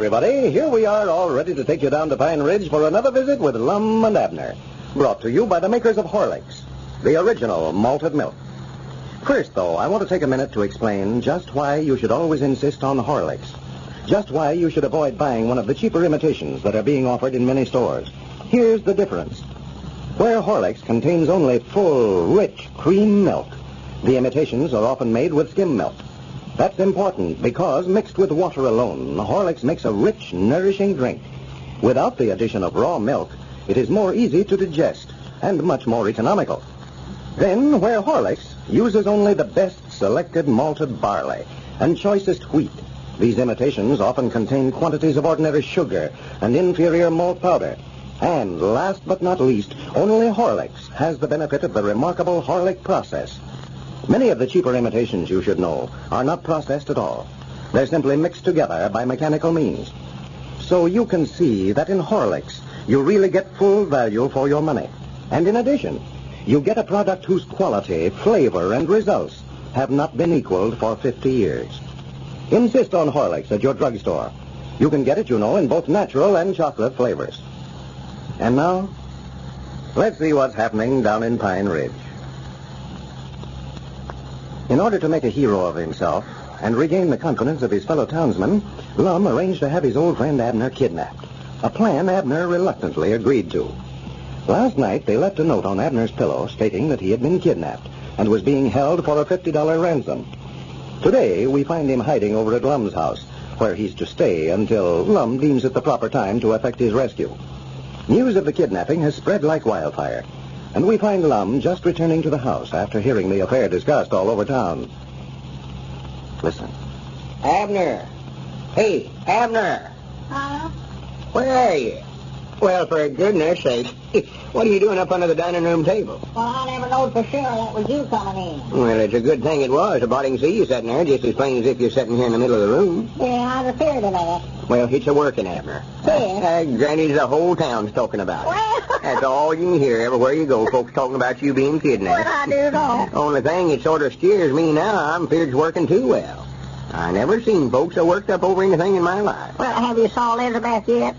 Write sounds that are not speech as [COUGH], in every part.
Everybody. Here we are, all ready to take you down to Pine Ridge for another visit with Lum and Abner. Brought to you by the makers of Horlicks, the original malted milk. First, though, I want to take a minute to explain just why you should always insist on Horlicks. Just why you should avoid buying one of the cheaper imitations that are being offered in many stores. Here's the difference. Where Horlicks contains only full, rich cream milk, the imitations are often made with skim milk. That's important because mixed with water alone, Horlicks makes a rich, nourishing drink. Without the addition of raw milk, it is more easy to digest and much more economical. Then, where Horlicks uses only the best selected malted barley and choicest wheat, these imitations often contain quantities of ordinary sugar and inferior malt powder. And last but not least, only Horlicks has the benefit of the remarkable Horlick process. Many of the cheaper imitations, you should know, are not processed at all. They're simply mixed together by mechanical means. So you can see that in Horlicks, you really get full value for your money. And in addition, you get a product whose quality, flavor, and results have not been equaled for 50 years. Insist on Horlicks at your drugstore. You can get it, you know, in both natural and chocolate flavors. And now, let's see what's happening down in Pine Ridge. In order to make a hero of himself and regain the confidence of his fellow townsmen, Lum arranged to have his old friend Abner kidnapped. A plan Abner reluctantly agreed to. Last night, they left a note on Abner's pillow stating that he had been kidnapped and was being held for a $50 ransom. Today, we find him hiding over at Lum's house, where he's to stay until Lum deems it the proper time to effect his rescue. News of the kidnapping has spread like wildfire, and we find Lum just returning to the house after hearing the affair discussed all over town. Listen. Abner. Hey, Abner. Huh? Where are you? Well, for goodness sake, [LAUGHS] what are you doing up under the dining room table? Well, I never knowed for sure that was you coming in. Well, it's a good thing it was. A body can see you sitting there just as plain as if you're sitting here in the middle of the room. Yeah, I'd feared of that. Well, it's a working, Abner. Yeah. Uh, Granny's the whole town's talking about it. Well, [LAUGHS] That's all you can hear everywhere you go, folks talking about you being well, kidnapped. I do know. [LAUGHS] Only thing, it sort of scares me now. I'm feared it's working too well. I never seen folks so worked up over anything in my life. Well, have you saw Elizabeth yet?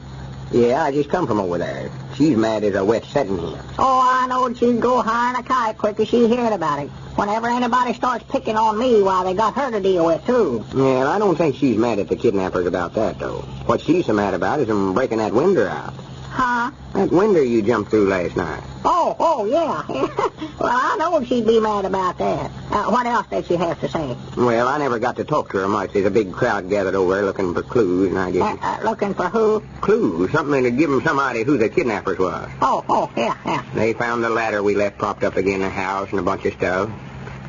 Yeah, I just come from over there. She's mad as a wet setting hen. Oh, I knowed she'd go higher than a kite quick as she heard about it. Whenever anybody starts picking on me, why, they got her to deal with, too. Yeah, I don't think she's mad at the kidnappers about that, though. What she's so mad about is them breaking that window out. Huh? That window you jumped through last night. Oh, oh, yeah. [LAUGHS] well, I knowed she'd be mad about that. Uh, what else did she have to say? Well, I never got to talk to her much. There's a big crowd gathered over there looking for clues, and I Uh, uh, looking for who? Clues, something to give them some idea who the kidnappers was. Oh, oh, yeah, yeah. They found the ladder we left propped up again in the house and a bunch of stuff.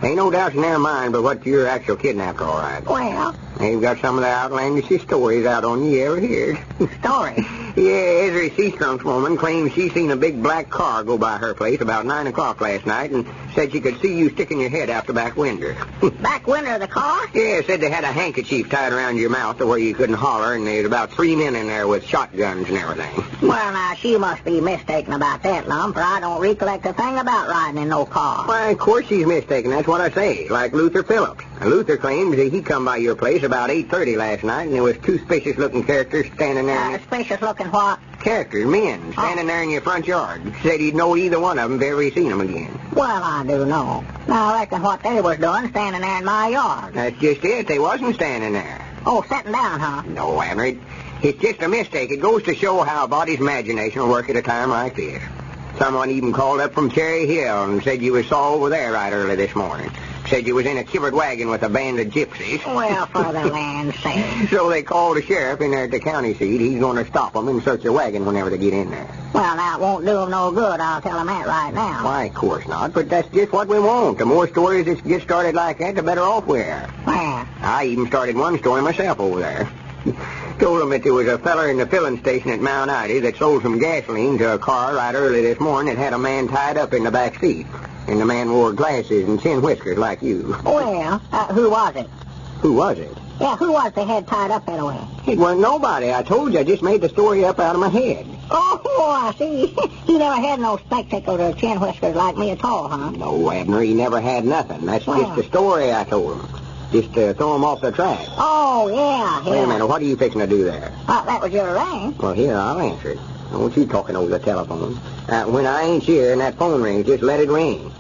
Ain't no doubt in their mind but what your actual kidnapper, all right. Well, They've got some of the outlandish stories out on you ever heard. story. Yeah, Ezra Seastrunk's woman claims she seen a big black car go by her place about 9 o'clock last night and said she could see you sticking your head out the back window. [LAUGHS] Back window of the car? yeah, said they had a handkerchief tied around your mouth to where you couldn't holler, and there's about three men in there with shotguns and everything. [LAUGHS] Well, now, she must be mistaken about that, Lum, for I don't recollect a thing about riding in no car. Why, of course she's mistaken. That's what I say. Like Luther Phillips. Luther claims that he come by your place about 8.30 last night, and there was two suspicious-looking characters standing there. Uh, suspicious looking what? Characters, men, standing there in your front yard. Said he'd know either one of them if ever he seen them again. Well, I do know. Now, I reckon what they was doing standing there in my yard. That's just it. They wasn't standing there. Oh, sitting down, huh? No. It, it's just a mistake. It goes to show how a body's imagination will work at a time like this. Someone even called up from Cherry Hill and said you was saw over there right early this morning. Said you was in a covered wagon with a band of gypsies. Well, for the [LAUGHS] land's sake. So they called the sheriff in there at the county seat. He's going to stop them and search the wagon whenever they get in there. Well, now, it won't do do 'em no good. I'll tell tell 'em that right now. Why, of course not. But that's just what we want. The more stories that get started like that, the better off we are. Well, I even started one story myself over there. [LAUGHS] Told them that there was a feller in the filling station at Mount Ida that sold some gasoline to a car right early this morning that had a man tied up in the back seat. And the man wore glasses and chin whiskers like you. well, uh, who was it? Who was it? Yeah, who was the head tied up that way? It wasn't nobody. I told you. I just made the story up out of my head. Oh, [LAUGHS] I see. [LAUGHS] he never had no spectacles or chin whiskers like me at all, huh? No, Abner, he never had nothing. That's Wow. just the story I told him. Just uh, throw 'em off the track. Oh, yeah, yeah. Wait a minute, what are you fixing to do there? Uh, that was your ring. Well, here, I'll answer it. Don't you talking over the telephone. Uh, when I ain't here and that phone rings, just let it ring.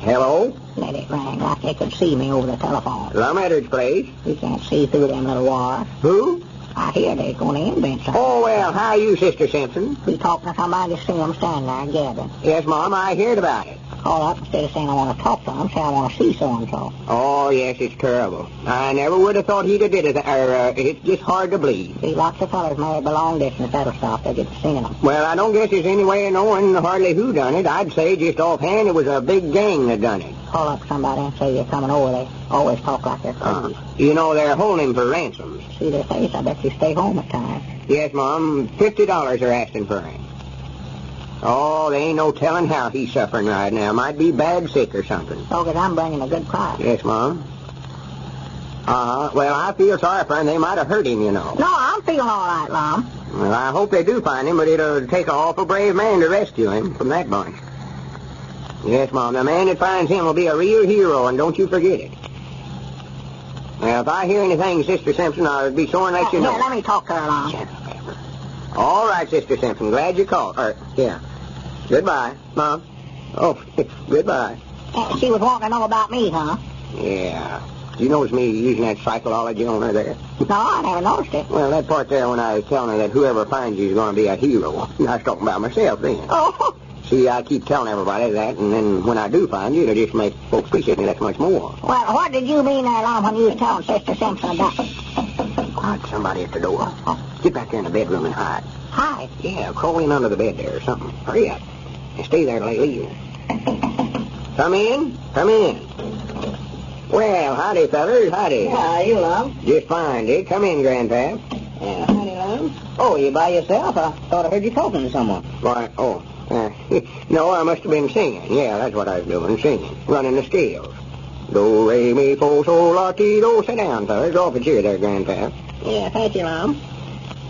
Hello? Let it ring like they could see me over the telephone. Lum Edwards, please. You can't see through them little wires. Who? I hear they're going to invent something. Oh, well, how are you, Sister Simpson? We talking to somebody to see them standing there gabbing. Yes, Mom, I heard about it. Call up instead of saying I want to talk to them, say I want to see so-and-so. Oh, yes, it's terrible. I never would have thought he'd have did it. Or, uh, it's just hard to believe. See, lots of fellas married by long distance. That'll stop. They'll get to seeing them. Well, I don't guess there's any way of knowing hardly who done it. I'd say just offhand it was a big gang that done it. Call up somebody and say you're coming over. They always talk like they're crazy. Uh, you know, they're holding him for ransoms. See their face? I bet you stay home at times. Yes, Mom, fifty dollars they're asking for him. Oh, they ain't no telling how he's suffering right now. Might be bad sick or something. So that I'm bringing a good price. Yes, Mom. Uh-huh. Well, I feel sorry for him. They might have hurt him, you know. No, I'm feeling all right, Lum. Well, I hope they do find him, but it'll take an awful brave man to rescue him from that bunch. Yes, Mom. The man that finds him will be a real hero, and don't you forget it. Now, if I hear anything, Sister Simpson, I'll be sure and let you know. let me talk to her, Lum. All right, Sister Simpson. Glad you called. Or, yeah. Goodbye, Mom. Oh, [LAUGHS] goodbye. Uh, she was wanting to know about me, huh? Yeah. You notice me using that psychology on her there? No, I never noticed it. Well, that part there when I was telling her that whoever finds you is going to be a hero. [LAUGHS] I was talking about myself then. Oh, See, I keep telling everybody that, and then when I do find you, it'll just make folks appreciate me that much more. well, what did you mean there, Lum, when you was telling Sister Simpson about... Hide somebody at the door. Get back there in the bedroom and hide. Hide? Yeah, crawl in under the bed there or something. Hurry up. And stay there till they leave. Come in. Come in. Well, howdy, fellas. Howdy. Yeah, you, Lum. Just fine, Dick. Come in, Grandpap. Yeah, howdy, Lum. Oh, you by yourself? I thought I heard you talking to someone. Why, oh. Uh, [LAUGHS] no, I must have been singing. Yeah, that's what I was doing, singing. Running the scales. Do, re, mi, fo, sol, la, ti, do. Sit down, fellas. Off a chair there, Grandpap. Yeah, thank you, Lum.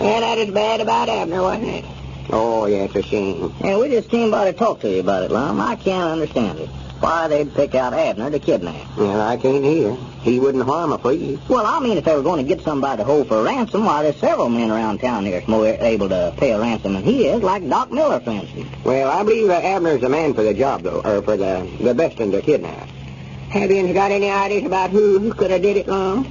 Yeah, that is bad about Abner, wasn't it? Oh, yeah, it's a shame. Yeah, we just came by to talk to you about it, Lum. I can't understand it. Why they'd pick out Abner to kidnap. Well, I can't hear. He wouldn't harm a flea. Well, I mean, if they were going to get somebody to hold for a ransom, why, there's several men around town here that's more able to pay a ransom than he is, like Doc Miller, for instance. Well, I believe uh, Abner's the man for the job, though, or for the, the best in the kidnap. Have you got any ideas about who, who could have did it, Lum?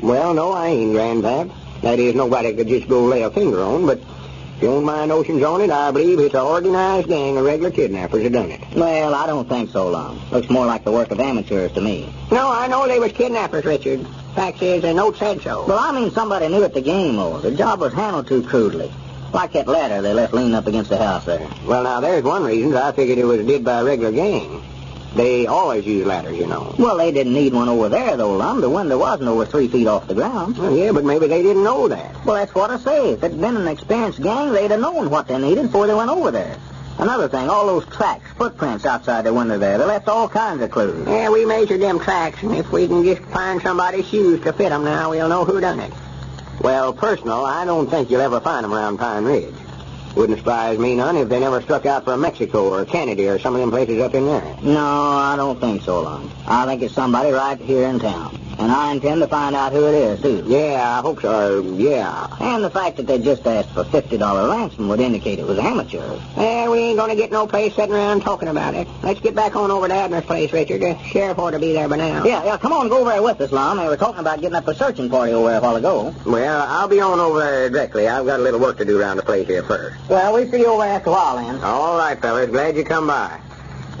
Well, no, I ain't, Grandpap. That is, nobody could just go lay a finger on, but if you don't mind notions on it, I believe it's an organized gang of regular kidnappers that done it. Well, I don't think so, Lum. Looks more like the work of amateurs to me. No, I know they was kidnappers, Richard. Fact is, the note said so. Well, I mean somebody knew at the game, though. The job was handled too crudely. Like that ladder they left leaning up against the house there. Well, now, there's one reason I figured it was did by a regular gang. They always use ladders, you know. Well, they didn't need one over there, though, Lum. The window wasn't over three feet off the ground. Well, yeah, but maybe they didn't know that. Well, that's what I say. If it'd been an experienced gang, they'd have known what they needed before they went over there. Another thing, all those tracks, footprints outside the window there, they left all kinds of clues. Yeah, we measured them tracks, and if we can just find somebody's shoes to fit them now, we'll know who done it. Well, personal, I don't think you'll ever find 'em around Pine Ridge. Wouldn't surprise me none if they never struck out for Mexico or Canada or some of them places up in there. No, I don't think so, Lum. I think it's somebody right here in town. And I intend to find out who it is, too. Yeah, I hope so. Yeah. And the fact that they just asked for $50 ransom would indicate it was amateurs. Well, we ain't gonna get no place sitting around talking about it. Let's get back on over to Abner's place, Richard. The sheriff ought to be there by now. Yeah, yeah, come on, go over there with us, Lum. They were talking about getting up a searching party over there a while ago. Well, I'll be on over there directly. I've got a little work to do around the place here first. Well, we'll see you over after a while, then. All right, fellas. Glad you come by.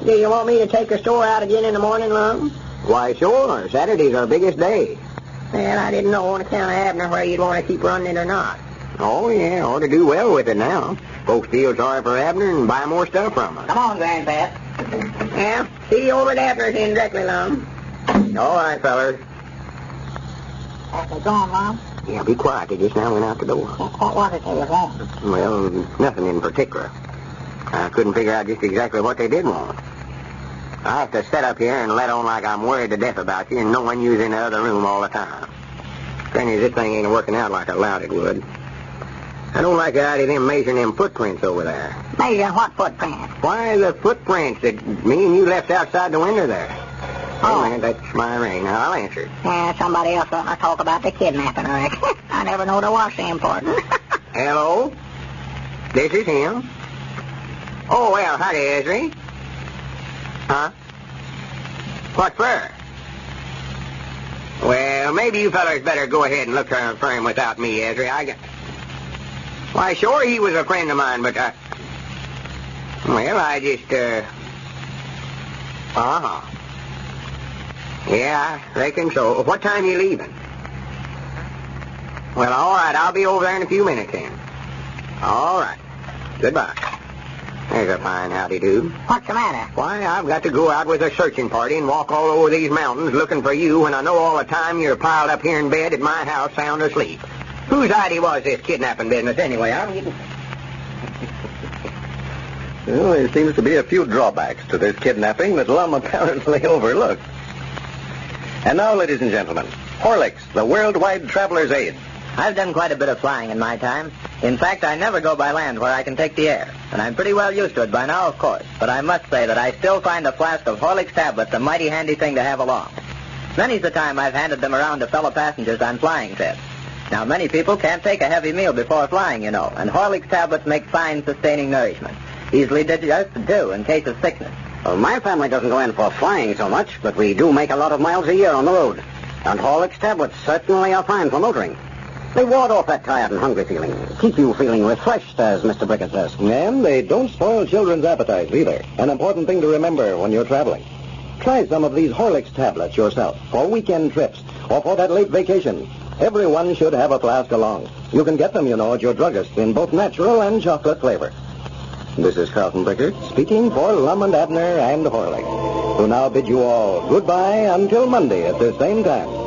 Do you want me to take the store out again in the morning, Lum? Why, sure. Saturday's our biggest day. Well, I didn't know on account of Abner where you'd want to keep running it or not. Oh, yeah. Ought to do well with it now. Folks feel sorry for Abner and buy more stuff from us. Come on, Grandpap. Yeah, see you over at Abner's in directly, Lum. All right, fellas. They gone, Lum? Yeah, be quiet. They just now went out the door. What, was it they wanting? Well, nothing in particular. I couldn't figure out just exactly what they did want. I have to sit up here and let on like I'm worried to death about you and knowing you's in the other room all the time. Thing is, this thing ain't working out like I allowed it would. I don't like the idea of them measuring them footprints over there. Measuring what footprints? Why, the footprints that me and you left outside the window there. Oh. minute, that's my ring. Now, I'll answer. Yeah, somebody else wanting to talk about the kidnapping, I reckon. [LAUGHS] I never knew it was important. [LAUGHS] Hello? This is him. Oh, well, howdy, Esri. Huh? What for? Well, maybe you fellas better go ahead and look around for him without me, Esri. I got... Why, sure, he was a friend of mine, but I... Well, I just, uh... Uh-huh. Yeah, I reckon so. What time you leaving? Well, all right. I'll be over there in a few minutes then. All right. Goodbye. There's a fine howdy-do. What's the matter? Why, I've got to go out with a searching party and walk all over these mountains looking for you when I know all the time you're piled up here in bed at my house sound asleep. Whose idea was this kidnapping business anyway? I'm getting... [LAUGHS] well, there seems to be a few drawbacks to this kidnapping that Lum [LAUGHS] apparently overlooked. And now, ladies and gentlemen, Horlicks, the worldwide traveler's aid. I've done quite a bit of flying in my time. In fact, I never go by land where I can take the air. And I'm pretty well used to it by now, of course. But I must say that I still find a flask of Horlicks tablets a mighty handy thing to have along. Many's the time I've handed them around to fellow passengers on flying trips. Now, many people can't take a heavy meal before flying, you know, and Horlicks tablets make fine sustaining nourishment. Easily digested, too, in case of sickness. Well, my family doesn't go in for flying so much, but we do make a lot of miles a year on the road. And Horlicks tablets certainly are fine for motoring. They ward off that tired and hungry feeling. Keep you feeling refreshed, as Mr. Brickert says. And they don't spoil children's appetites either. An important thing to remember when you're traveling. Try some of these Horlicks tablets yourself for weekend trips or for that late vacation. Everyone should have a flask along. You can get them, you know, at your druggist in both natural and chocolate flavor. This is Carlton Brickert speaking for Lum and Abner and Horlicks, who now bid you all goodbye until Monday at the same time.